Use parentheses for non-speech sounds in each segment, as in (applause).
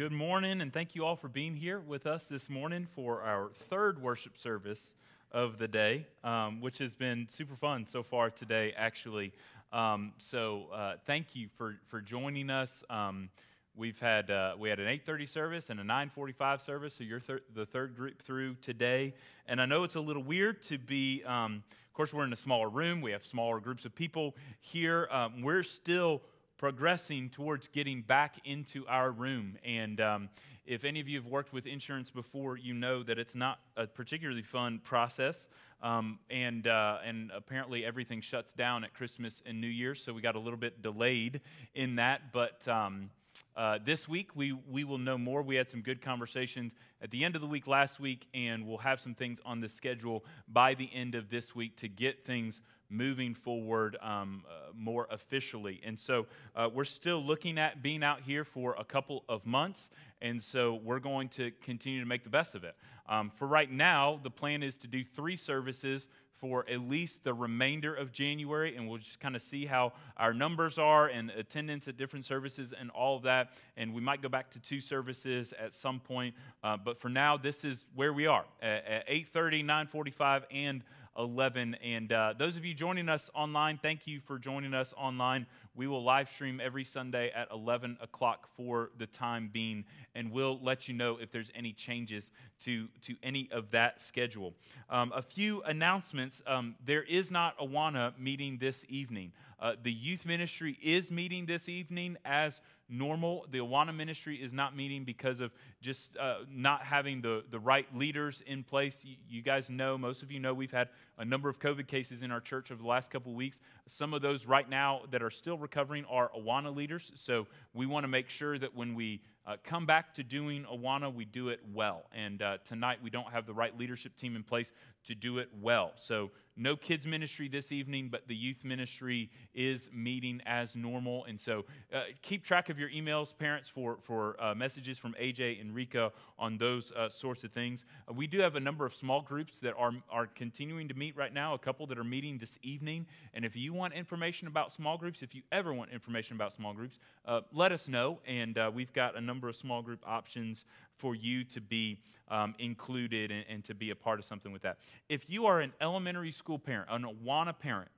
good morning, and thank you all for being here with us this morning for our third worship service of the day, um, which has been super fun so far today, actually. Um, so uh, thank you for for joining us. Um, we've had uh, we had an 8:30 service and a 9:45 service, so you're thir- the third group through today. And I know it's a little weird to be. Um, of course, we're in a smaller room. We have smaller groups of people here. Um, we're still progressing towards getting back into our room. And um, if any of you have worked with insurance before, you know that it's not a particularly fun process. Um, and, uh, and apparently everything shuts down at Christmas and New Year's, so we got a little bit delayed in that. But um, uh, this week, we, we will know more. We had some good conversations at the end of the week last week, and we'll have some things on the schedule by the end of this week to get things moving forward um, uh, more officially. And so uh, we're still looking at being out here for a couple of months, and so we're going to continue to make the best of it. Um, for right now, the plan is to do three services for at least the remainder of January, and we'll just kind of see how our numbers are and attendance at different services and all of that. And we might go back to two services at some point, uh, but for now, this is where we are at, at 8:30, 9:45, and 11. And uh, those of you joining us online, thank you for joining us online. We will live stream every Sunday at 11 o'clock for the time being, and we'll let you know if there's any changes to, to any of that schedule. Um, a few announcements um, there is not Awana meeting this evening. Uh, the youth ministry is meeting this evening as normal. The Awana ministry is not meeting because of just uh, not having the, the right leaders in place. You, you, guys know, most of you know, we've had a number of COVID cases in our church over the last couple weeks. Some of those right now that are still recovering are Awana leaders. So we want to make sure that when we uh, come back to doing Awana, we do it well. And uh, tonight we don't have the right leadership team in place to do it well. So no kids ministry this evening, but the youth ministry is meeting as normal. And so uh, keep track of your emails, parents, for, for uh, messages from AJ and Rika on those uh, sorts of things. Uh, we do have a number of small groups that are, are continuing to meet right now, a couple that are meeting this evening. And if you want information about small groups, if you ever want information about small groups, uh, let us know. And uh, we've got a number of small group options for you to be um, included and, and to be a part of something with that. If you are an elementary school parent, an Awana parent,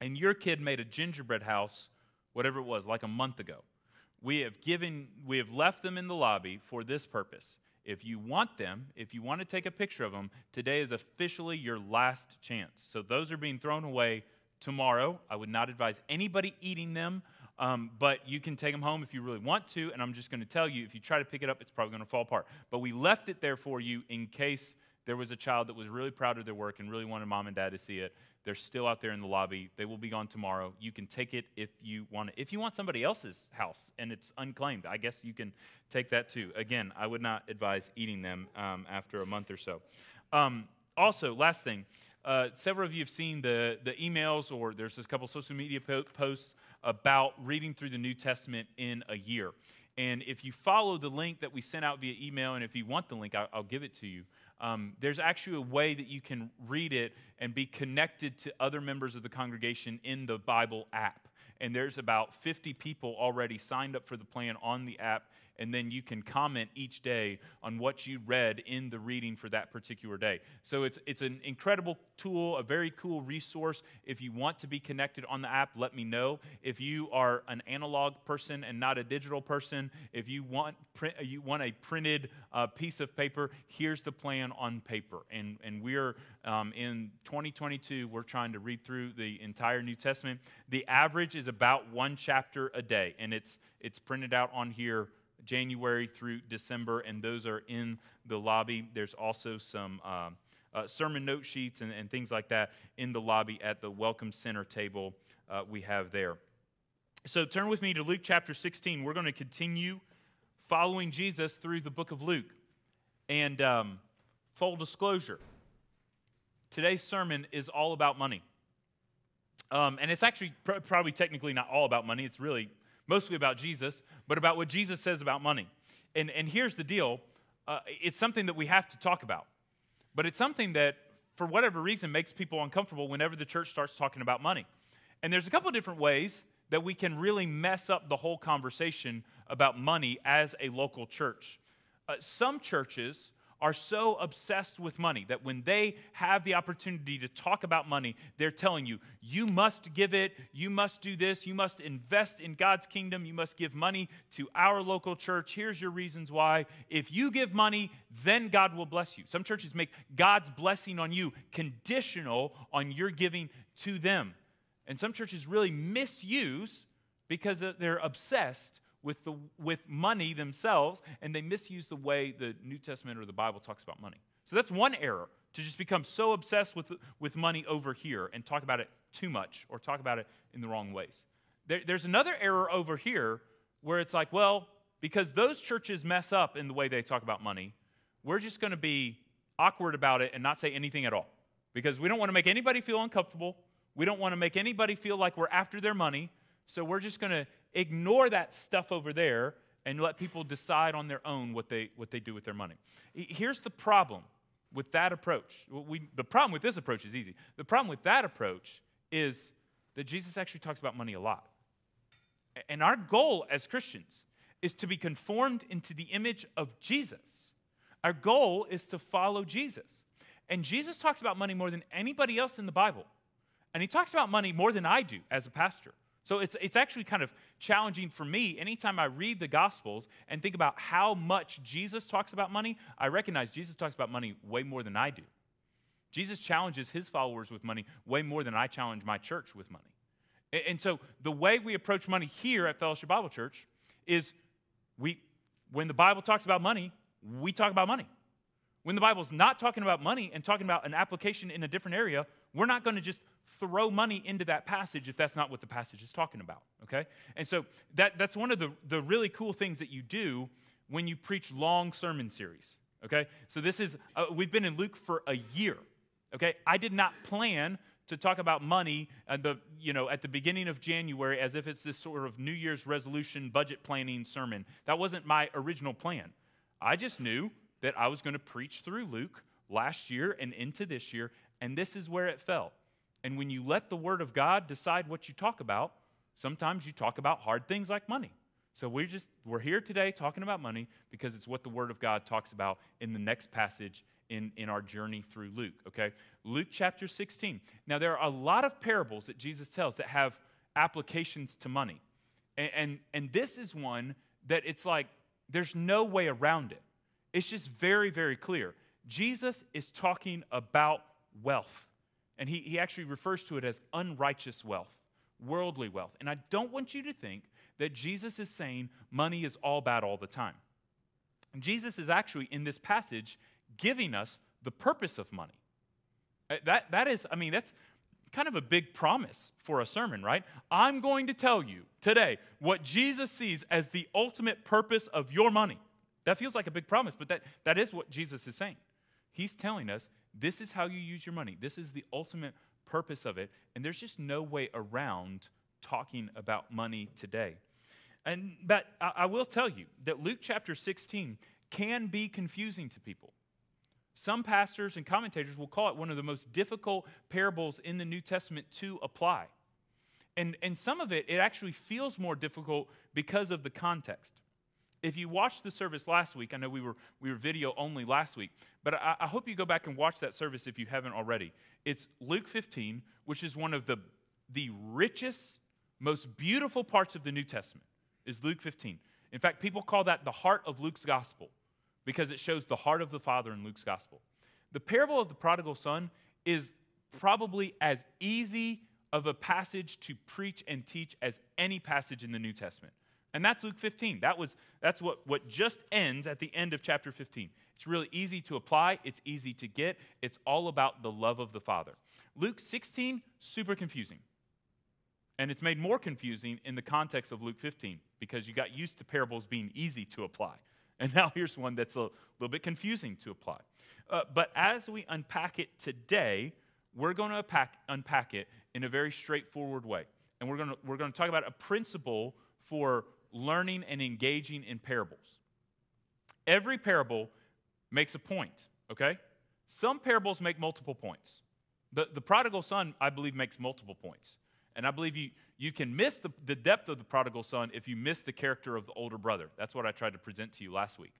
and your kid made a gingerbread house, whatever it was, like a month ago, we have given, we have left them in the lobby for this purpose. If you want them, if you want to take a picture of them, today is officially your last chance. So those are being thrown away tomorrow. I would not advise anybody eating them um, but you can take them home if you really want to. And I'm just going to tell you if you try to pick it up, it's probably going to fall apart. But we left it there for you in case there was a child that was really proud of their work and really wanted mom and dad to see it. They're still out there in the lobby. They will be gone tomorrow. You can take it if you want it. If you want somebody else's house and it's unclaimed, I guess you can take that too. Again, I would not advise eating them um, after a month or so. Um, also, last thing, uh, several of you have seen the, the emails or there's a couple social media po- posts about reading through the New Testament in a year. And if you follow the link that we sent out via email, and if you want the link, I'll, I'll give it to you. Um, there's actually a way that you can read it and be connected to other members of the congregation in the Bible app. And there's about 50 people already signed up for the plan on the app and then you can comment each day on what you read in the reading for that particular day. So it's, it's an incredible tool, a very cool resource. If you want to be connected on the app, let me know. If you are an analog person and not a digital person, if you want, print, you want a printed uh, piece of paper, here's the plan on paper. And, and we're um, in 2022, we're trying to read through the entire New Testament. The average is about one chapter a day, and it's, it's printed out on here January through December, and those are in the lobby. There's also some uh, uh, sermon note sheets and, and, things like that in the lobby at the Welcome Center table uh, we have there. So turn with me to Luke chapter 16. We're going to continue following Jesus through the book of Luke. And um, full disclosure, today's sermon is all about money. Um, and it's actually pr- probably technically not all about money. It's really mostly about Jesus, but about what Jesus says about money. And, and here's the deal uh, it's something that we have to talk about, but it's something that, for whatever reason, makes people uncomfortable whenever the church starts talking about money. And there's a couple of different ways that we can really mess up the whole conversation about money as a local church. Uh, some churches are so obsessed with money that when they have the opportunity to talk about money, they're telling you, you must give it, you must do this, you must invest in God's kingdom, you must give money to our local church. Here's your reasons why. If you give money, then God will bless you. Some churches make God's blessing on you conditional on your giving to them. And some churches really misuse because they're obsessed with, the, with money themselves, and they misuse the way the New Testament or the Bible talks about money. So that's one error to just become so obsessed with, with money over here and talk about it too much or talk about it in the wrong ways. There, there's another error over here where it's like, well, because those churches mess up in the way they talk about money, we're just going to be awkward about it and not say anything at all because we don't want to make anybody feel uncomfortable. We don't want to make anybody feel like we're after their money. So we're just going to ignore that stuff over there and let people decide on their own what they, what they do with their money. Here's the problem with that approach. We, the problem with this approach is easy. The problem with that approach is that Jesus actually talks about money a lot. And our goal as Christians is to be conformed into the image of Jesus. Our goal is to follow Jesus. And Jesus talks about money more than anybody else in the Bible. And he talks about money more than I do as a pastor. So it's, it's actually kind of challenging for me anytime I read the Gospels and think about how much Jesus talks about money. I recognize Jesus talks about money way more than I do. Jesus challenges his followers with money way more than I challenge my church with money. And, so the way we approach money here at Fellowship Bible Church is we, when the Bible talks about money, we talk about money. When the Bible's not talking about money and talking about an application in a different area, we're not going to just throw money into that passage if that's not what the passage is talking about, okay? And so that, that's one of the, the really cool things that you do when you preach long sermon series, okay? So this is, uh, we've been in Luke for a year, okay? I did not plan to talk about money at the, you know, at the beginning of January as if it's this sort of New Year's resolution budget planning sermon. That wasn't my original plan. I just knew that I was going to preach through Luke last year and into this year, and this is where it fell. And when you let the Word of God decide what you talk about, sometimes you talk about hard things like money. So we're just we're here today talking about money because it's what the Word of God talks about in the next passage in, in our journey through Luke. Okay? Luke chapter 16. Now there are a lot of parables that Jesus tells that have applications to money. And, and, and this is one that it's like there's no way around it. It's just very, very clear. Jesus is talking about wealth. And he, he actually refers to it as unrighteous wealth, worldly wealth. And I don't want you to think that Jesus is saying money is all bad all the time. Jesus is actually, in this passage, giving us the purpose of money. Uh, that, that is, I mean, that's kind of a big promise for a sermon, right? I'm going to tell you today what Jesus sees as the ultimate purpose of your money. That feels like a big promise, but that, that is what Jesus is saying. He's telling us this is how you use your money. This is the ultimate purpose of it. And there's just no way around talking about money today. And but I, I will tell you that Luke chapter 16 can be confusing to people. Some pastors and commentators will call it one of the most difficult parables in the New Testament to apply. And, and some of it, it actually feels more difficult because of the context. If you watched the service last week, I know we were, we were video only last week, but I, I hope you go back and watch that service if you haven't already. It's Luke 15, which is one of the, the richest, most beautiful parts of the New Testament, is Luke 15. In fact, people call that the heart of Luke's gospel because it shows the heart of the Father in Luke's gospel. The parable of the prodigal son is probably as easy of a passage to preach and teach as any passage in the New Testament. And that's Luke 15. That was, that's what, what just ends at the end of chapter 15. It's really easy to apply, it's easy to get. It's all about the love of the Father. Luke 16, super confusing. And it's made more confusing in the context of Luke 15 because you got used to parables being easy to apply. (laughs) And now here's one that's a little bit confusing to apply. Uh, but as we unpack it today, we're going to unpack, unpack it in a very straightforward way. And we're going to, we're going to talk about a principle for learning and engaging in parables. Every parable makes a point, okay? Some parables make multiple points. The, the prodigal son, I believe, makes multiple points. And I believe you, You can miss the, the depth of the prodigal son if you miss the character of the older brother. That's what I tried to present to you last week.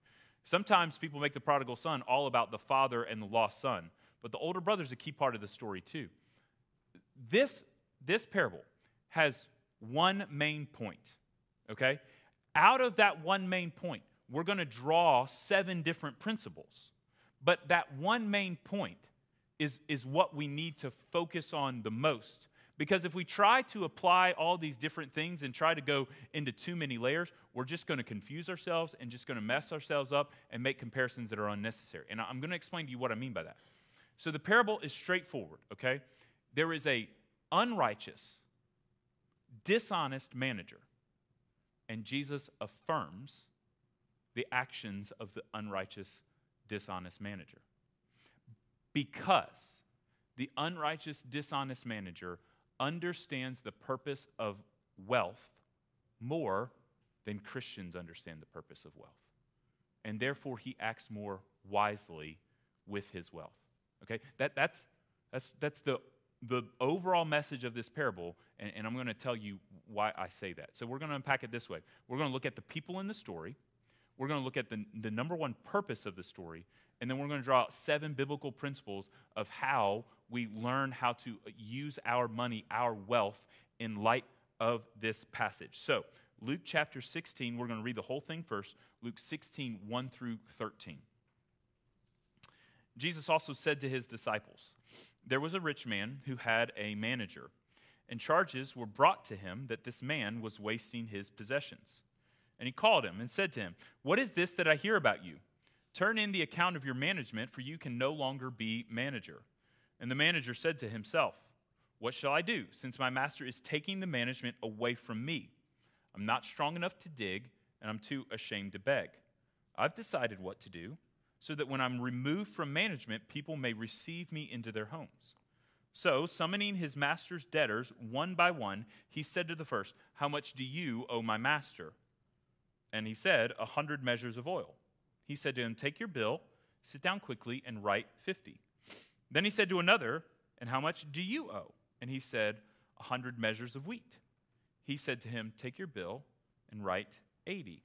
Sometimes people make the prodigal son all about the father and the lost son, but the older brother is a key part of the story too. This, this parable has one main point, okay? Out of that one main point, we're going to draw seven different principles. But that one main point is, is what we need to focus on the most. Because if we try to apply all these different things and try to go into too many layers, we're just going to confuse ourselves and just going to mess ourselves up and make comparisons that are unnecessary. And I'm going to explain to you what I mean by that. So the parable is straightforward, okay? There is a unrighteous, dishonest manager, and Jesus affirms the actions of the unrighteous, dishonest manager. Because the unrighteous, dishonest manager understands the purpose of wealth more than Christians understand the purpose of wealth. And therefore, he acts more wisely with his wealth. Okay? That, that's, that's, that's the, the overall message of this parable, and, and I'm going to tell you why I say that. So, we're going to unpack it this way we're going to look at the people in the story, we're going to look at the, the number one purpose of the story, and then we're going to draw out seven biblical principles of how we learn how to use our money, our wealth, in light of this passage. So, Luke chapter 16, we're going to read the whole thing first. Luke 16, 1 through 13. Jesus also said to his disciples, There was a rich man who had a manager, and charges were brought to him that this man was wasting his possessions. And he called him and said to him, What is this that I hear about you? Turn in the account of your management, for you can no longer be manager. And the manager said to himself, What shall I do, since my master is taking the management away from me? I'm not strong enough to dig, and I'm too ashamed to beg. I've decided what to do, so that when I'm removed from management, people may receive me into their homes. So, summoning his master's debtors one by one, he said to the first, How much do you owe my master? And he said, A hundred measures of oil. He said to him, Take your bill, sit down quickly, and write fifty. Then he said to another, And how much do you owe? And he said, A hundred measures of wheat. He said to him, Take your bill and write eighty.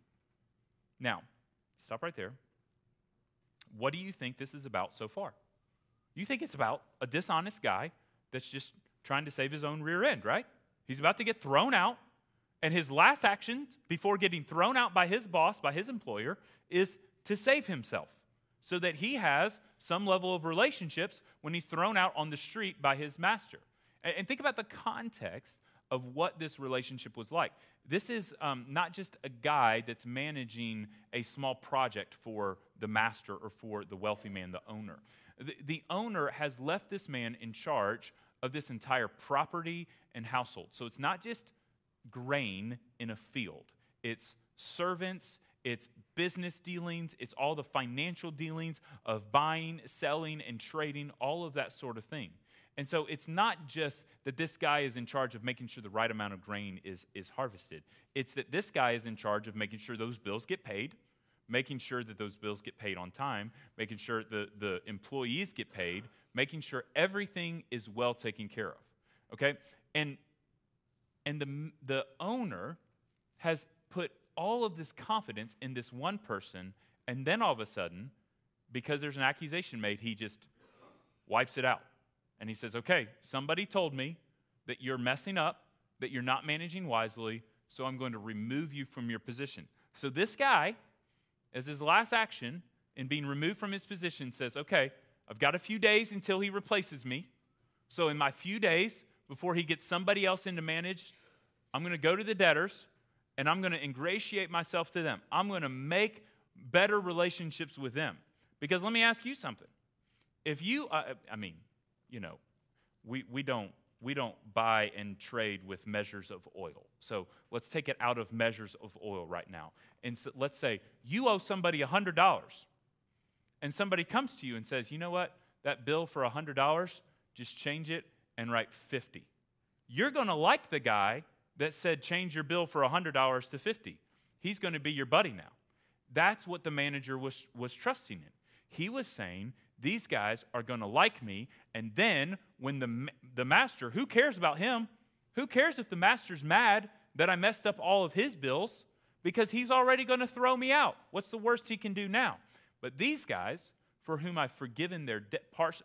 Now, stop right there. What do you think this is about so far? You think it's about a dishonest guy that's just trying to save his own rear end, right? He's about to get thrown out and his last action before getting thrown out by his boss, by his employer, is to save himself so that he has some level of relationships when he's thrown out on the street by his master. And, think about the context of what this relationship was like. This is um, not just a guy that's managing a small project for the master or for the wealthy man, the owner. The, the owner has left this man in charge of this entire property and household. So it's not just grain in a field. It's servants, it's business dealings, it's all the financial dealings of buying, selling, and trading, all of that sort of thing. And so it's not just that this guy is in charge of making sure the right amount of grain is, is harvested. It's that this guy is in charge of making sure those bills get paid, making sure that those bills get paid on time, making sure the, the employees get paid, making sure everything is well taken care of. Okay? And and the, the owner has put all of this confidence in this one person, and then all of a sudden, because there's an accusation made, he just wipes it out. And he says, Okay, somebody told me that you're messing up, that you're not managing wisely, so I'm going to remove you from your position. So this guy, as his last action in being removed from his position, says, Okay, I've got a few days until he replaces me. So in my few days, before he gets somebody else in to manage, I'm going to go to the debtors and I'm going to ingratiate myself to them. I'm going to make better relationships with them. Because let me ask you something. If you, uh, I mean, you know, we, we, don't, we don't buy and trade with measures of oil. So let's take it out of measures of oil right now. And so let's say you owe somebody $100 and somebody comes to you and says, you know what, that bill for $100, just change it and write 50. You're going to like the guy that said, change your bill for $100 to 50. He's going to be your buddy now. That's what the manager was, was trusting in. He was saying, these guys are going to like me. And then when the, the master, who cares about him? Who cares if the master's mad that I messed up all of his bills because he's already going to throw me out? What's the worst he can do now? But these guys, for whom I've forgiven their de-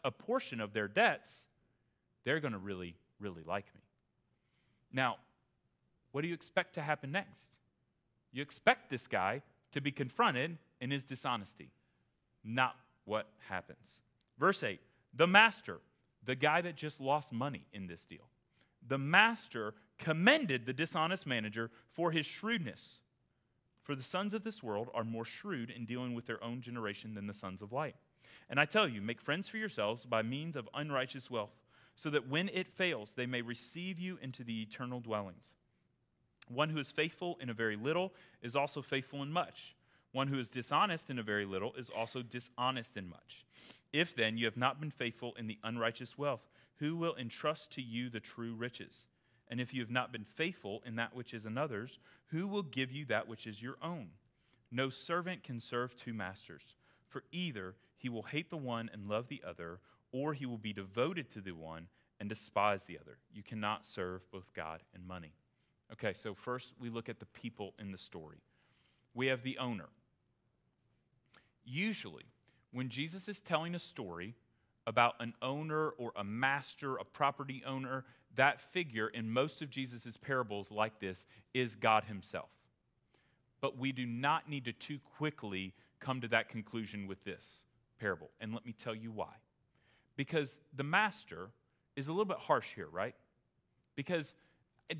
a portion of their debts, they're going to really, really like me. Now, what do you expect to happen next? You expect this guy to be confronted in his dishonesty. Not what happens. Verse 8 The master, the guy that just lost money in this deal, the master commended the dishonest manager for his shrewdness. For the sons of this world are more shrewd in dealing with their own generation than the sons of light. And I tell you, make friends for yourselves by means of unrighteous wealth, so that when it fails, they may receive you into the eternal dwellings. One who is faithful in a very little is also faithful in much. One who is dishonest in a very little is also dishonest in much. If then you have not been faithful in the unrighteous wealth, who will entrust to you the true riches? And if you have not been faithful in that which is another's, who will give you that which is your own? No servant can serve two masters, for either he will hate the one and love the other, or he will be devoted to the one and despise the other. You cannot serve both God and money. Okay, so first we look at the people in the story. We have the owner. Usually, when Jesus is telling a story about an owner or a master, a property owner, that figure in most of Jesus' parables like this is God Himself. But we do not need to too quickly come to that conclusion with this parable. And let me tell you why. Because the master is a little bit harsh here, right? Because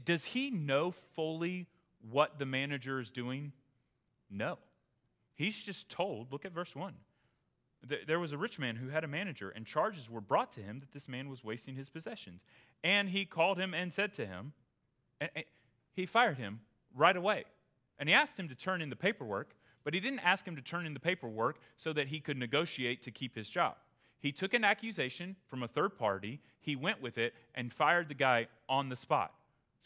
does he know fully what the manager is doing? No. He's just told, look at verse 1. There was a rich man who had a manager, and charges were brought to him that this man was wasting his possessions. And he called him and said to him, and he fired him right away. And he asked him to turn in the paperwork, but he didn't ask him to turn in the paperwork so that he could negotiate to keep his job. He took an accusation from a third party, he went with it, and fired the guy on the spot.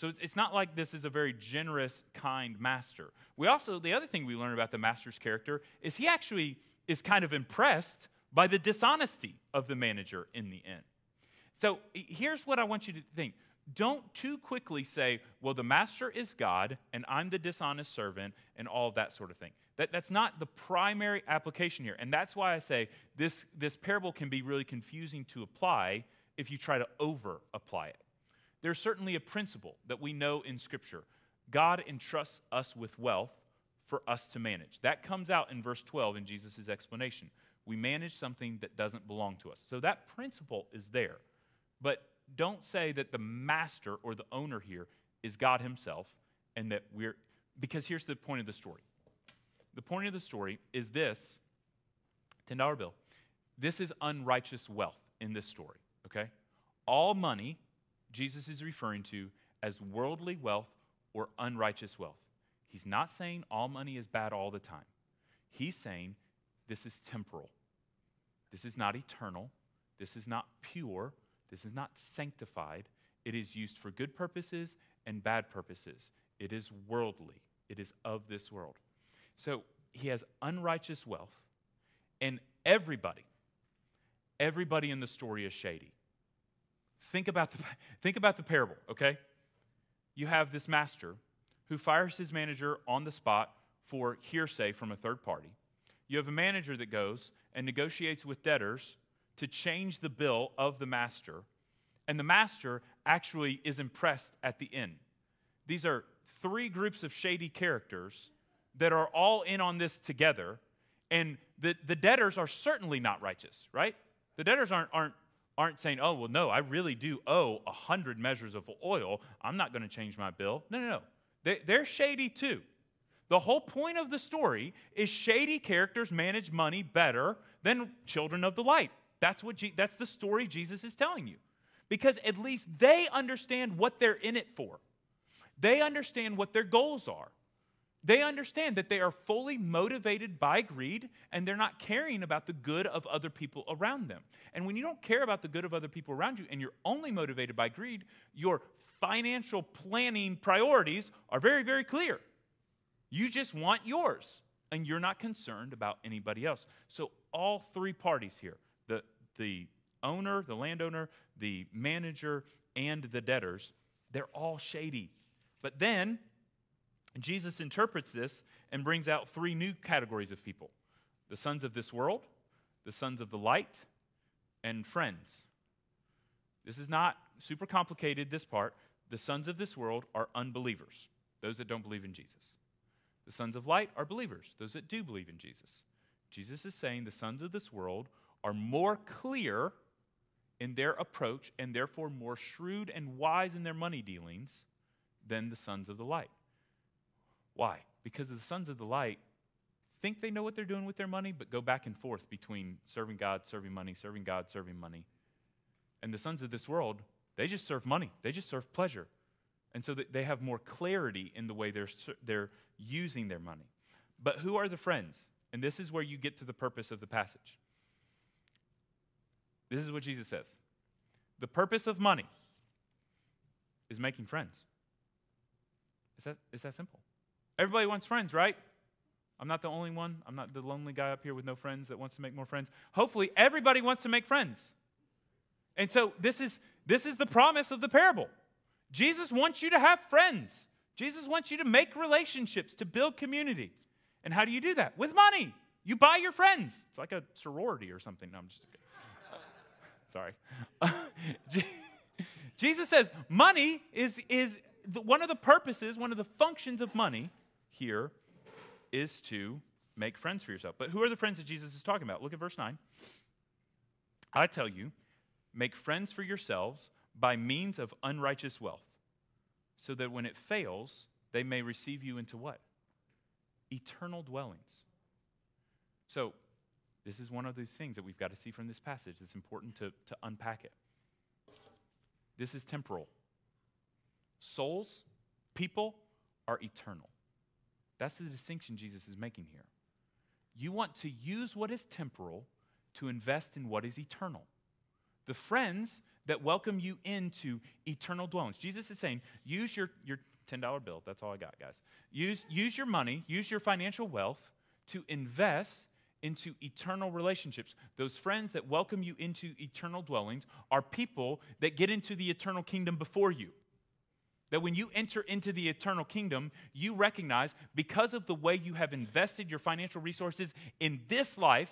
So it's not like this is a very generous, kind master. We also, the other thing we learn about the master's character is he actually is kind of impressed by the dishonesty of the manager in the end. So here's what I want you to think. Don't too quickly say, well, the master is God and I'm the dishonest servant and all of that sort of thing. That, that's not the primary application here. And that's why I say this, this parable can be really confusing to apply if you try to over apply it. There's certainly a principle that we know in Scripture God entrusts us with wealth for us to manage. That comes out in verse 12 in Jesus' explanation. We manage something that doesn't belong to us. So that principle is there. But don't say that the master or the owner here is God Himself and that we're, because here's the point of the story. The point of the story is this $10 bill. This is unrighteous wealth in this story, okay? All money Jesus is referring to as worldly wealth or unrighteous wealth. He's not saying all money is bad all the time. He's saying this is temporal. This is not eternal. This is not pure. This is not sanctified. It is used for good purposes and bad purposes. It is worldly. It is of this world. So he has unrighteous wealth, and everybody, everybody in the story is shady. Think about the, (laughs) think about the parable, okay? You have this master who fires his manager on the spot for hearsay from a third party. You have a manager that goes and negotiates with debtors to change the bill of the master, and the master actually is impressed at the end. These are three groups of shady characters that are all in on this together, and the, the debtors are certainly not righteous, right? The debtors aren't, aren't aren't saying, oh, well, no, I really do owe 100 measures of oil. I'm not going to change my bill. No, no, no. They, they're shady too. The whole point of the story is shady characters manage money better than children of the light. That's, what Je- that's the story Jesus is telling you. Because at least they understand what they're in it for, they understand what their goals are. They understand that they are fully motivated by greed and they're not caring about the good of other people around them. And when you don't care about the good of other people around you and you're only motivated by greed, your financial planning priorities are very, very clear. You just want yours and you're not concerned about anybody else. So, all three parties here the, the owner, the landowner, the manager, and the debtors They're all shady. But then Jesus interprets this and brings out three new categories of people the sons of this world, the sons of the light, and friends. This is not super complicated, this part. The sons of this world are unbelievers, those that don't believe in Jesus. The sons of light are believers, those that do believe in Jesus. Jesus is saying the sons of this world are more clear in their approach and therefore more shrewd and wise in their money dealings than the sons of the light. Why? Because the sons of the light think they know what they're doing with their money, but go back and forth between serving God, serving money, serving God, serving money. And the sons of this world, they just serve money, they just serve pleasure. And so they have more clarity in the way they're, they're using their money. But who are the friends? And this is where you get to the purpose of the passage. This is what Jesus says The purpose of money is making friends. It's that, it's that simple. Everybody wants friends, right? I'm not the only one. I'm not the lonely guy up here with no friends that wants to make more friends. Hopefully, everybody wants to make friends. And so, this is, this is the promise of the parable. Jesus wants you to have friends. Jesus wants you to make relationships, to build community. And how do you do that? With money. You buy your friends. It's like a sorority or something. No, I'm just (laughs) Sorry. (laughs) Jesus says money is, is one of the purposes, one of the functions of money here is to make friends for yourself. But who are the friends that Jesus is talking about? Look at verse 9. I tell you, make friends for yourselves by means of unrighteous wealth, so that when it fails, they may receive you into what? Eternal dwellings. So, this is one of those things that we've got to see from this passage. It's important to, to unpack it. This is temporal. Souls, people, are eternal. That's the distinction Jesus is making here. You want to use what is temporal to invest in what is eternal. The friends that welcome you into eternal dwellings. Jesus is saying, use your, your $10 bill. That's all I got, guys. Use, use your money, use your financial wealth to invest into eternal relationships. Those friends that welcome you into eternal dwellings are people that get into the eternal kingdom before you. That when you enter into the eternal kingdom, you recognize because of the way you have invested your financial resources in this life,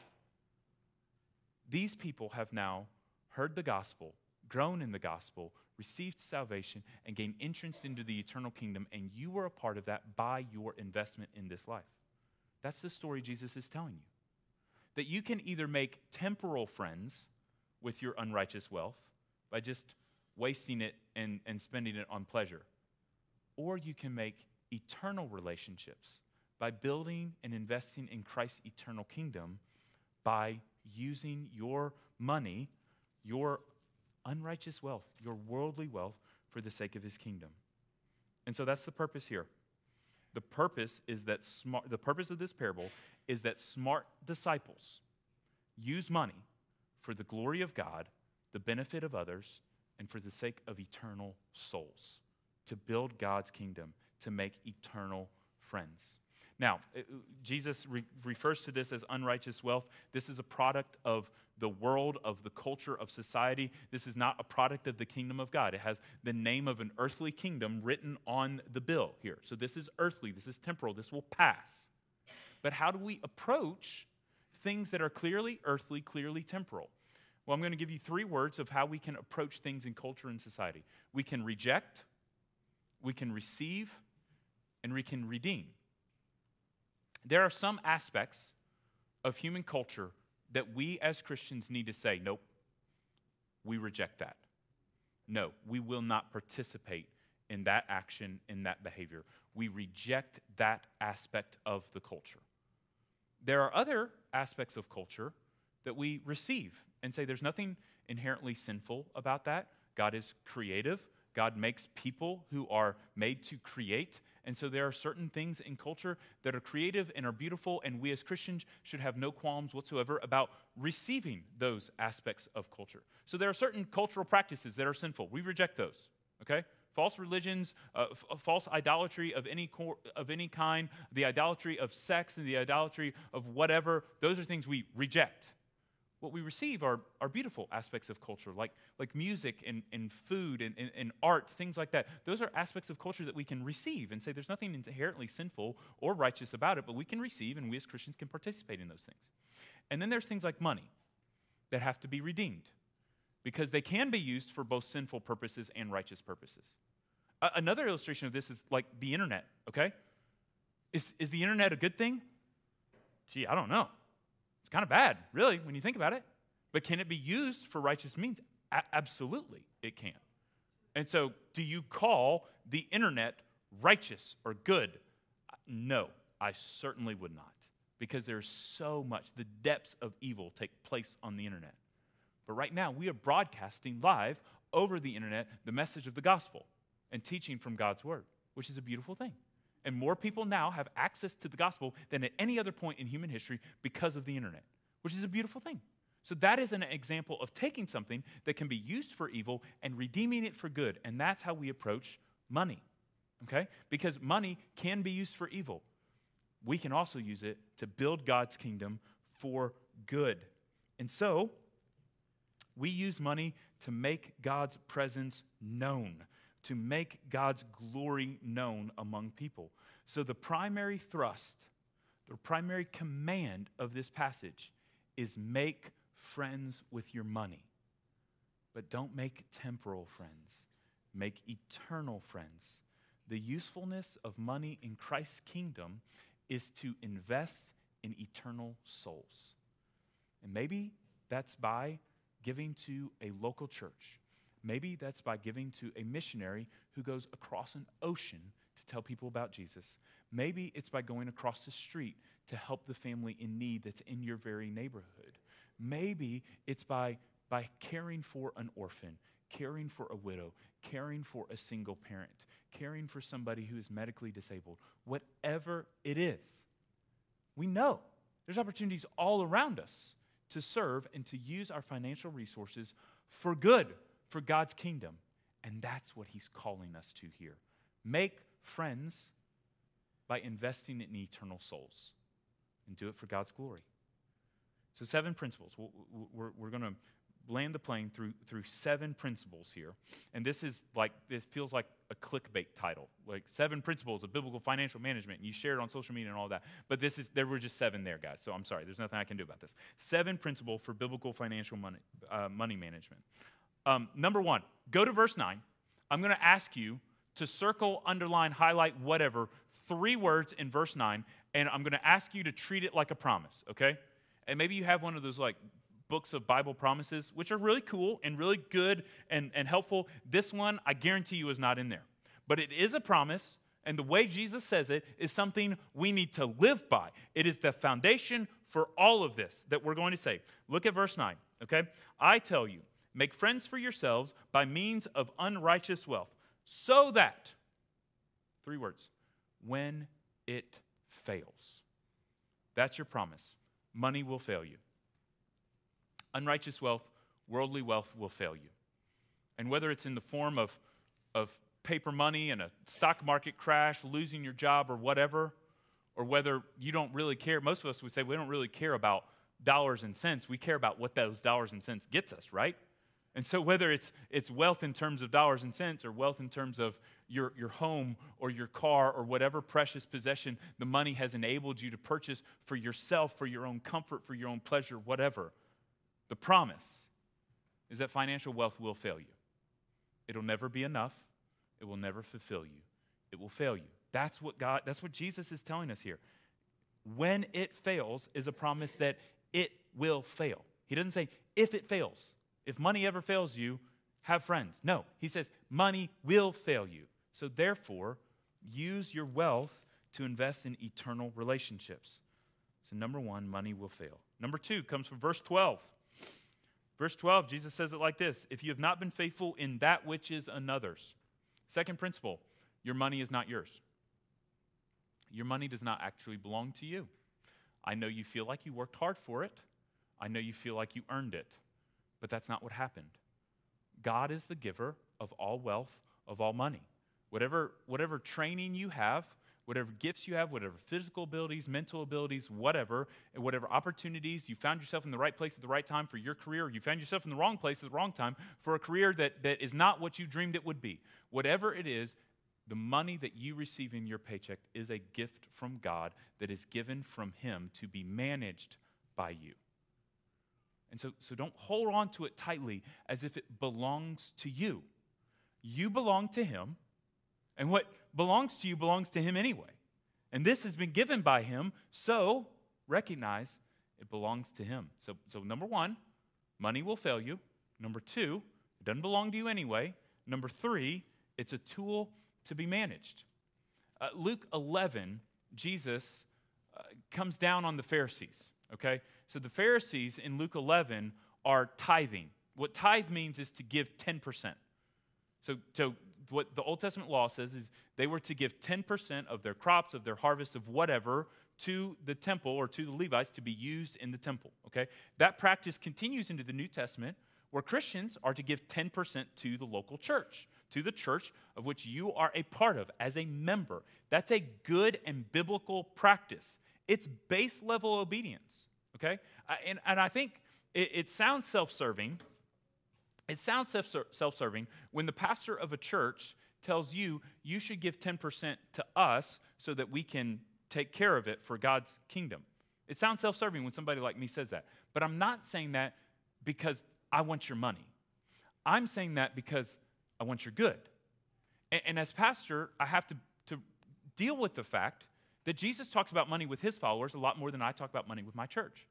these people have now heard the gospel, grown in the gospel, received salvation, and gained entrance into the eternal kingdom, and you were a part of that by your investment in this life. That's the story Jesus is telling you that you can either make temporal friends with your unrighteous wealth by just wasting it and, and spending it on pleasure, or you can make eternal relationships by building and investing in Christ's eternal kingdom by using your money, your unrighteous wealth, your worldly wealth, for the sake of his kingdom. And so that's the purpose here. The purpose is that smart, the purpose of this parable is that smart disciples use money for the glory of God, the benefit of others, and for the sake of eternal souls, to build God's kingdom, to make eternal friends. Now, uh, Jesus re- refers to this as unrighteous wealth. This is a product of the world, of the culture, of society. This is not a product of the kingdom of God. It has the name of an earthly kingdom written on the bill here. So this is earthly, this is temporal, this will pass. But how do we approach things that are clearly earthly, clearly temporal? Well, I'm going to give you three words of how we can approach things in culture and society. We can reject, we can receive, and we can redeem. There are some aspects of human culture that we as Christians need to say, nope, we reject that. No, we will not participate in that action, in that behavior. We reject that aspect of the culture. There are other aspects of culture that we receive and say there's nothing inherently sinful about that. God is creative. God makes people who are made to create. And so there are certain things in culture that are creative and are beautiful, and we as Christians should have no qualms whatsoever about receiving those aspects of culture. So there are certain cultural practices that are sinful. We reject those, okay? False religions, uh, f- uh, false idolatry of any, cor- of any kind, the idolatry of sex and the idolatry of whatever, those are things we reject. What we receive are, are beautiful aspects of culture, like, like music and, and food and, and, and, art, things like that. Those are aspects of culture that we can receive and say there's nothing inherently sinful or righteous about it, but we can receive and we as Christians can participate in those things. And then there's things like money that have to be redeemed because they can be used for both sinful purposes and righteous purposes. Uh, another illustration of this is like the internet, okay? Is, is the internet a good thing? Gee, I don't know. It's kind of bad, really, when you think about it. But can it be used for righteous means? A- absolutely, it can. And so, do you call the internet righteous or good? No, I certainly would not. Because there's so much, the depths of evil take place on the internet. But right now, we are broadcasting live over the internet the message of the gospel and teaching from God's word, which is a beautiful thing. And more people now have access to the gospel than at any other point in human history because of the internet, which is a beautiful thing. So, that is an example of taking something that can be used for evil and redeeming it for good. And that's how we approach money, okay? Because money can be used for evil. We can also use it to build God's kingdom for good. And so, we use money to make God's presence known to make God's glory known among people. So, the primary thrust, the primary command of this passage is make friends with your money. But don't make temporal friends, make eternal friends. The usefulness of money in Christ's kingdom is to invest in eternal souls. And maybe that's by giving to a local church Maybe that's by giving to a missionary who goes across an ocean to tell people about Jesus. Maybe it's by going across the street to help the family in need that's in your very neighborhood. Maybe it's by, by caring for an orphan, caring for a widow, caring for a single parent, caring for somebody who is medically disabled. Whatever it is, we know there's opportunities all around us to serve and to use our financial resources for good for God's kingdom. And that's what he's calling us to here. Make friends by investing in eternal souls and do it for God's glory. So, seven principles. We're, we're going to land the plane through, through seven principles here. And this is like, this feels like a clickbait title, like seven principles of biblical financial management. And you share it on social media and all that. But this is, there were just seven there, guys. So I'm sorry, there's nothing I can do about this. Seven principle for biblical financial money, uh, money management. Um, number one, go to verse 9. I'm going to ask you to circle, underline, highlight, whatever, three words in verse 9, and I'm going to ask you to treat it like a promise, okay? And maybe you have one of those like books of Bible promises, which are really cool and really good and, and helpful. This one, I guarantee you, is not in there. But it is a promise, and the way Jesus says it is something we need to live by. It is the foundation for all of this that we're going to say. Look at verse 9, okay? I tell you, Make friends for yourselves by means of unrighteous wealth, so that, three words, when it fails. That's your promise. Money will fail you. Unrighteous wealth, worldly wealth will fail you. And whether it's in the form of, of paper money and a stock market crash, losing your job, or whatever, or whether you don't really care, most of us would say we don't really care about dollars and cents. We care about what those dollars and cents gets us, right? And so, whether it's, it's wealth in terms of dollars and cents or wealth in terms of your, your home or your car or whatever precious possession the money has enabled you to purchase for yourself, for your own comfort, for your own pleasure, whatever, the promise is that financial wealth will fail you. It'll never be enough, it will never fulfill you, it will fail you. That's what God, that's what Jesus is telling us here. When it fails is a promise that it will fail. He doesn't say if it fails if money ever fails you, have friends. No, he says money will fail you. So therefore, use your wealth to invest in eternal relationships. So, number one, money will fail. Number two comes from verse 12. Verse 12, Jesus says it like this If you have not been faithful in that which is another's. Second principle, your money is not yours. Your money does not actually belong to you. I know you feel like you worked hard for it, I know you feel like you earned it. But that's not what happened. God is the giver of all wealth, of all money. Whatever, whatever training you have, whatever gifts you have, whatever physical abilities, mental abilities, whatever, and whatever opportunities, you found yourself in the right place at the right time for your career, you found yourself in the wrong place at the wrong time for a career that, that is not what you dreamed it would be. Whatever it is, the money that you receive in your paycheck is a gift from God that is given from Him to be managed by you. And so, so don't hold on to it tightly as if it belongs to you. You belong to Him, and what belongs to you belongs to Him anyway. And this has been given by Him, so recognize it belongs to Him. So, so number one, money will fail you. Number two, it doesn't belong to you anyway. Number three, it's a tool to be managed. Uh, Luke 11, Jesus uh, comes down on the Pharisees, okay? So the Pharisees in Luke 11 are tithing. What tithe means is to give 10%. So, so what the Old Testament law says is they were to give 10% of their crops, of their harvest, of whatever, to the temple or to the Levites to be used in the temple. Okay? That practice continues into the New Testament where Christians are to give 10% to the local church, to the church of which you are a part of as a member. That's a good and biblical practice. It's base level obedience. Okay? Uh, and, and I think it, it sounds self serving it sounds self serving when the pastor of a church tells you you should give 10% to us so that we can take care of it for God's kingdom. It sounds self serving when somebody like me says that. But I'm not saying that because I want your money. I'm saying that because I want your good. And, and as pastor, I have to, to deal with the fact that Jesus talks about money with his followers a lot more than I talk about money with my church.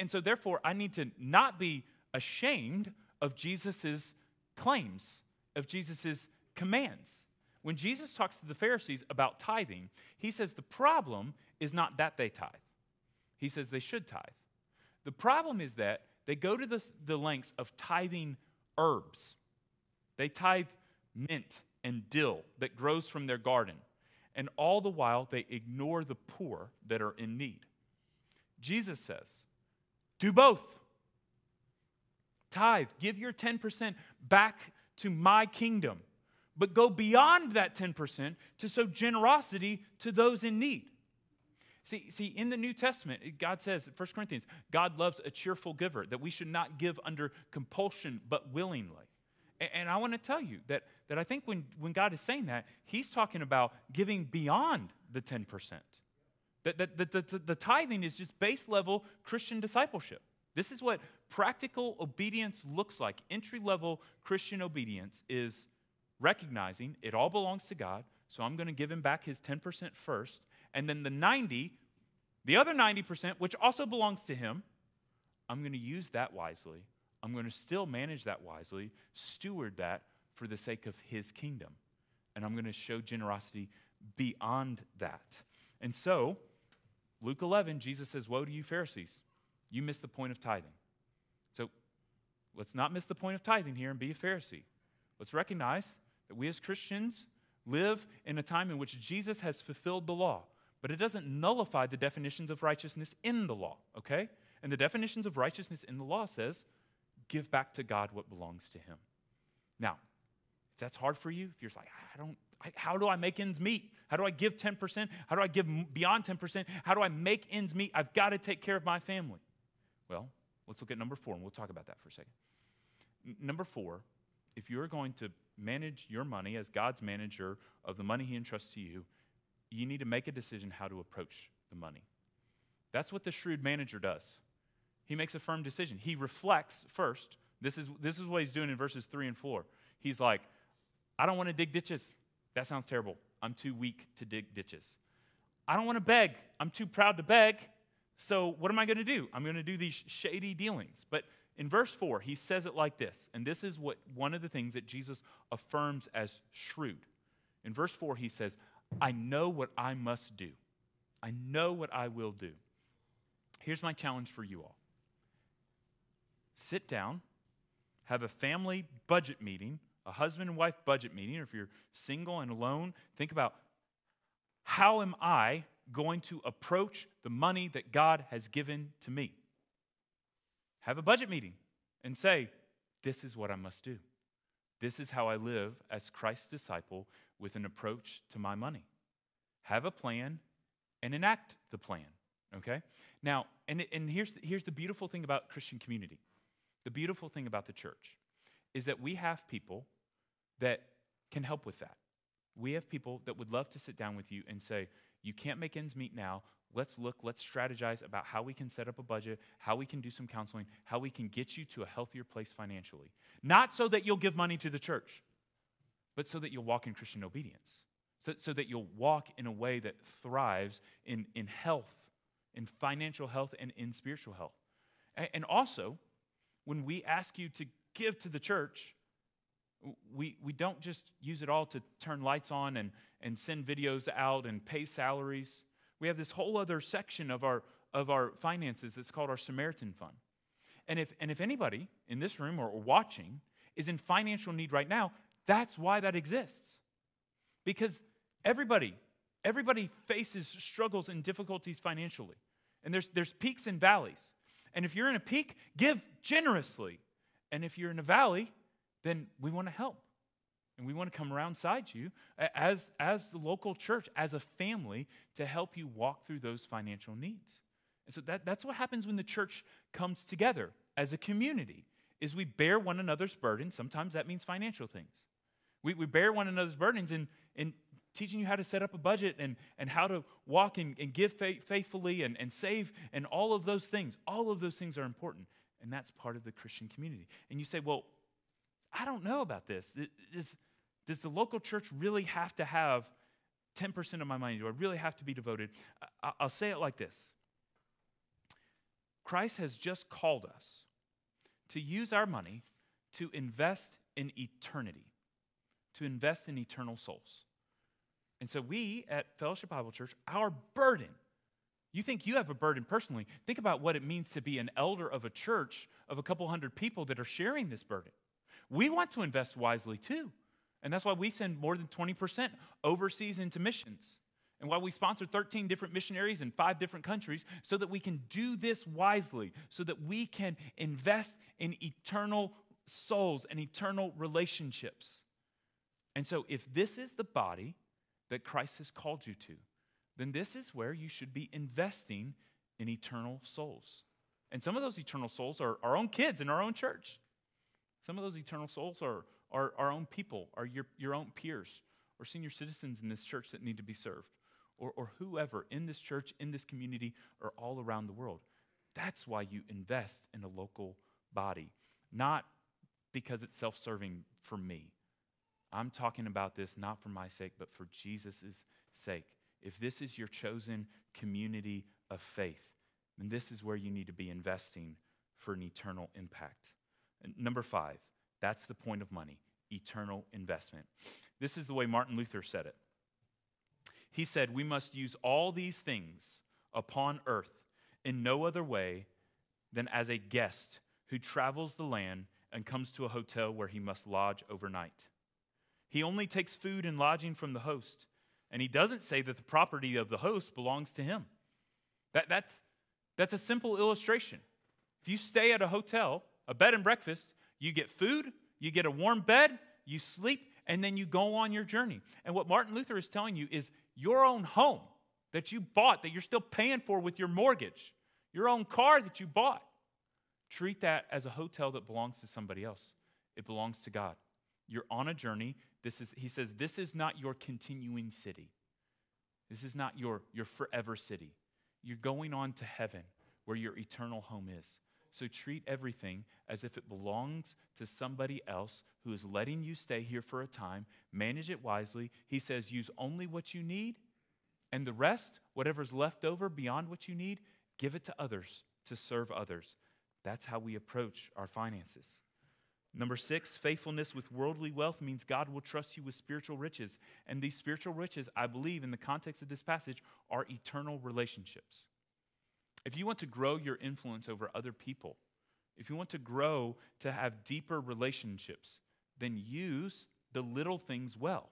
And, so, therefore, I need to not be ashamed of Jesus' claims, of Jesus' commands. When Jesus talks to the Pharisees about tithing, he says the problem is not that they tithe, he says they should tithe. The problem is that they go to the, the lengths of tithing herbs. They tithe mint and dill that grows from their garden. And all the while, they ignore the poor that are in need. Jesus says, do both tithe, give your 10% back to my kingdom. But go beyond that 10% to show generosity to those in need. See, see, in the New Testament, God says, 1 Corinthians, God loves a cheerful giver, that we should not give under compulsion, but willingly. And, and I want to tell you that, that I think when, when God is saying that, He's talking about giving beyond the 10%. That, that, that, the, the tithing is just base level Christian discipleship. This is what practical obedience looks like. Entry level Christian obedience is recognizing it all belongs to God, so I'm going to give him back his 10% first, and then the 90, the other 90%, which also belongs to him, I'm going to use that wisely. I'm going to still manage that wisely, steward that for the sake of his kingdom. And I'm going to show generosity beyond that. And so, Luke 11, Jesus says, Woe to you, Pharisees! you miss the point of tithing. So let's not miss the point of tithing here and be a Pharisee. Let's recognize that we as Christians live in a time in which Jesus has fulfilled the law, but it doesn't nullify the definitions of righteousness in the law, okay? And the definitions of righteousness in the law says, give back to God what belongs to him. Now, if that's hard for you, if you're like, I don't, I, how do I make ends meet? How do I give 10%? How do I give beyond 10%? How do I make ends meet? I've got to take care of my family. Well, let's look at number four, and we'll talk about that for a second. N- number four, if you're going to manage your money as God's manager of the money He entrusts to you, you need to make a decision how to approach the money. That's what the shrewd manager does. He makes a firm decision. He reflects first. This is, this is what he's doing in verses three and four. He's like, I don't want to dig ditches. That sounds terrible. I'm too weak to dig ditches. I don't want to beg. I'm too proud to beg. So, what am I going to do? I'm going to do these shady dealings. But in verse 4, he says it like this, and this is what one of the things that Jesus affirms as shrewd. In verse 4, he says, I know what I must do. I know what I will do. Here's my challenge for you all sit down, have a family budget meeting, a husband and wife budget meeting, or if you're single and alone, think about how am I going to approach the money that God has given to me? Have a budget meeting and say, This is what I must do. This is how I live as Christ's disciple with an approach to my money. have a plan and enact the plan. Okay? Now, and, and here's, the, here's the beautiful thing about Christian community the beautiful thing about the church is that we have people that can help with that. We have people that would love to sit down with you and say, You can't make ends meet now. Let's look, let's strategize about how we can set up a budget, how we can do some counseling, how we can get you to a healthier place financially. Not so that you'll give money to the church, but so that you'll walk in Christian obedience, so, so that you'll walk in a way that thrives in, in health, in financial health, and in spiritual health. And, and also, when we ask you to give to the church, we, we don't just use it all to turn lights on and, and send videos out and pay salaries. We have this whole other section of our, of our finances that's called our Samaritan Fund. And if, and if anybody in this room or, watching is in financial need right now, that's why that exists. Because everybody, everybody faces struggles and difficulties financially. And there's, there's peaks and valleys. And if you're in a peak, give generously. And if you're in a valley, then we want to help. And we want to come alongside you as, as the local church, as a family, to help you walk through those financial needs. And so that, that's what happens when the church comes together as a community, is we bear one another's burdens. Sometimes that means financial things. We, we bear one another's burdens in, in teaching you how to set up a budget and, and how to walk and, and give faith, faithfully and, and save and all of those things. All of those things are important. And that's part of the Christian community. And you say, well, I don't know about this. Is, does the local church really have to have 10% of my money? Do I really have to be devoted? I'll say it like this Christ has just called us to use our money to invest in eternity, to invest in eternal souls. And so, we at Fellowship Bible Church, our burden, you think you have a burden personally. Think about what it means to be an elder of a church of a couple hundred people that are sharing this burden. We want to invest wisely too. And that's why we send more than 20% overseas into missions. And why we sponsor 13 different missionaries in five different countries so that we can do this wisely, so that we can invest in eternal souls and eternal relationships. And so, if this is the body that Christ has called you to, then this is where you should be investing in eternal souls. And some of those eternal souls are our own kids in our own church. Some of those eternal souls are, are our own people, are your, your own peers, or senior citizens in this church that need to be served, or, or whoever in this church, in this community, or all around the world. That's why you invest in a local body, not because it's self serving for me. I'm talking about this not for my sake, but for Jesus' sake. If this is your chosen community of faith, then this is where you need to be investing for an eternal impact. Number five, that's the point of money eternal investment. This is the way Martin Luther said it. He said, We must use all these things upon earth in no other way than as a guest who travels the land and comes to a hotel where he must lodge overnight. He only takes food and lodging from the host, and he doesn't say that the property of the host belongs to him. That, that's, that's a simple illustration. If you stay at a hotel, a bed and breakfast, you get food, you get a warm bed, you sleep, and then you go on your journey. And what Martin Luther is telling you is your own home that you bought, that you're still paying for with your mortgage, your own car that you bought, treat that as a hotel that belongs to somebody else. It belongs to God. You're on a journey. This is, he says, this is not your continuing city. This is not your, your forever city. You're going on to heaven where your eternal home is. So treat everything as if it belongs to somebody else who is letting you stay here for a time. Manage it wisely. He says, use only what you need, and the rest, whatever's left over beyond what you need, give it to others to serve others. That's how we approach our finances. Number six, faithfulness with worldly wealth means God will trust you with spiritual riches. And these spiritual riches, I believe, in the context of this passage, are eternal relationships. If you want to grow your influence over other people, if you want to grow to have deeper relationships, then use the little things well.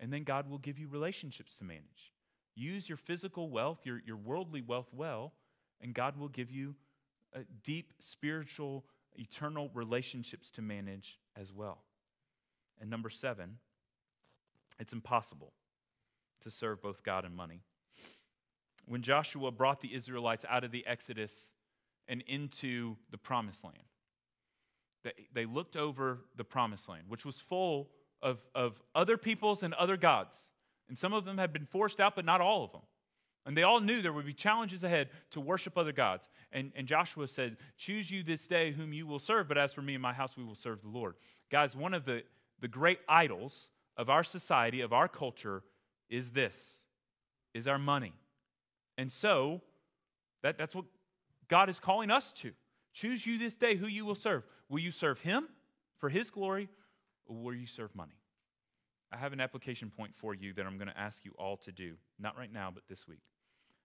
And then God will give you relationships to manage. Use your physical wealth, your, your worldly wealth well, and God will give you uh, deep spiritual, eternal relationships to manage as well. And number seven, it's impossible to serve both God and money. When Joshua brought the Israelites out of the Exodus and into the promised land, they, they looked over the promised land, which was full of, of other peoples and other gods. And some of them had been forced out, but not all of them. And they all knew there would be challenges ahead to worship other gods. And, and Joshua said, Choose you this day whom you will serve, but as for me and my house, we will serve the Lord. Guys, one of the, the great idols of our society, of our culture, is this, is our money. And so, that, that's what God is calling us to. Choose you this day who you will serve. Will you serve Him for His glory, or will you serve money? I have an application point for you that I'm going to ask you all to do. Not right now, but this week.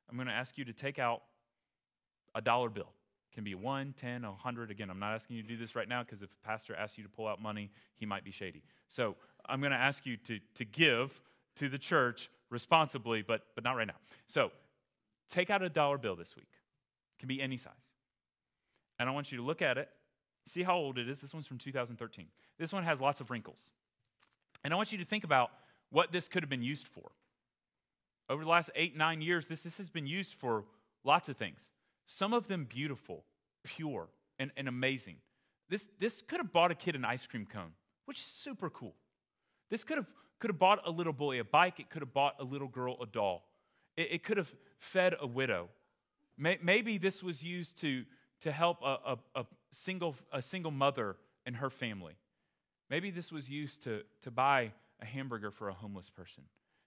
I'm going to ask you to take out a dollar bill. It can be one, ten, a hundred. Again, I'm not asking you to do this right now because if a pastor asks you to pull out money, he might be shady. So I'm going to ask you to, to give to the church responsibly, but, but not right now. So take out a dollar bill this week. It can be any size. And I want you to look at it, see how old it is. This one's from 2013. This one has lots of wrinkles. And I want you to think about what this could have been used for. Over the last eight, nine years, this, this has been used for lots of things. Some of them beautiful, pure, and, and amazing. This, this could have bought a kid an ice cream cone, which is super cool. This could have, could have bought a little boy a bike. It could have bought a little girl a doll. It, it could have fed a widow. May, maybe this was used to, to help a, a, a, single, a single mother and her family. Maybe this was used to, to buy a hamburger for a homeless person.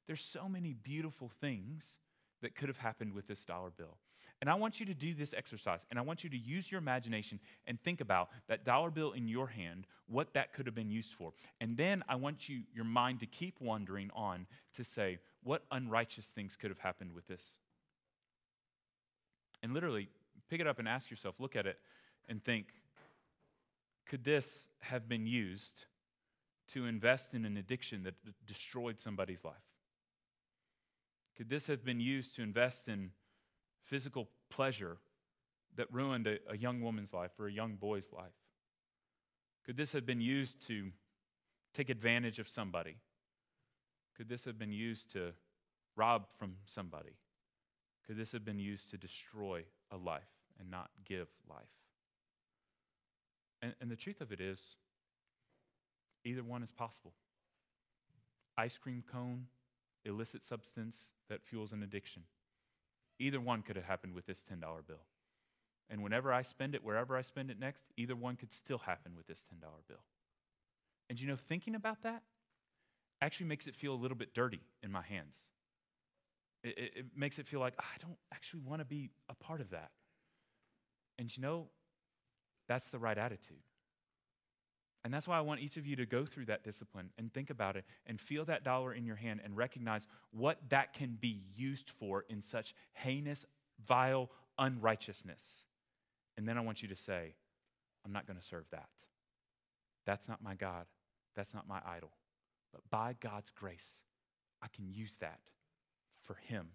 There's so many beautiful things that could have happened with this dollar bill. And I want you to do this exercise, and I want you to use your imagination and think about that dollar bill in your hand, what that could have been used for. And then I want you, your mind to keep wandering on to say, what unrighteous things could have happened with this? And literally, pick it up and ask yourself, look at it, and think, could this have been used to invest in an addiction that destroyed somebody's life? Could this have been used to invest in physical pleasure that ruined a, a, young woman's life or a young boy's life? Could this have been used to take advantage of somebody? Could this have been used to rob from somebody? Could this have been used to destroy a life and not give life? And, and the truth of it is, either one is possible. Ice cream cone, illicit substance that fuels an addiction. Either one could have happened with this $10 bill. And whenever I spend it, wherever I spend it next, either one could still happen with this $10 bill. And you know, thinking about that actually makes it feel a little bit dirty in my hands. It, it, it makes it feel like oh, I don't actually want to be a part of that. And you know, that's the right attitude. And that's why I want each of you to go through that discipline and think about it and feel that dollar in your hand and recognize what that can be used for in such heinous, vile unrighteousness. And then I want you to say, I'm not going to serve that. That's not my God. That's not my idol. But by God's grace, I can use that for Him,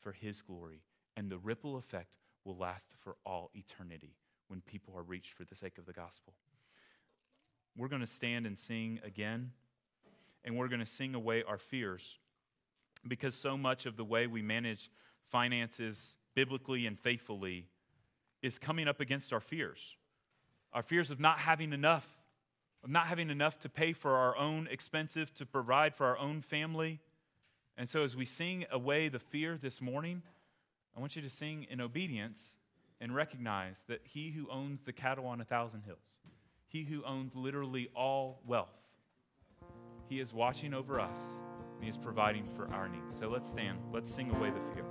for His glory. And the ripple effect will last for all eternity when people are reached for the sake of the gospel. We're going to stand and sing again, and we're going to sing away our fears because so much of the way we manage finances biblically and faithfully is coming up against our fears. Our fears of not having enough, of not having enough to pay for our own expensive, to provide for our own family. And so, as we sing away the fear this morning, I want you to sing in obedience and recognize that He who owns the cattle on a thousand hills, He who owns literally all wealth, He is watching over us and He is providing for our needs. So let's stand, let's sing away the fear.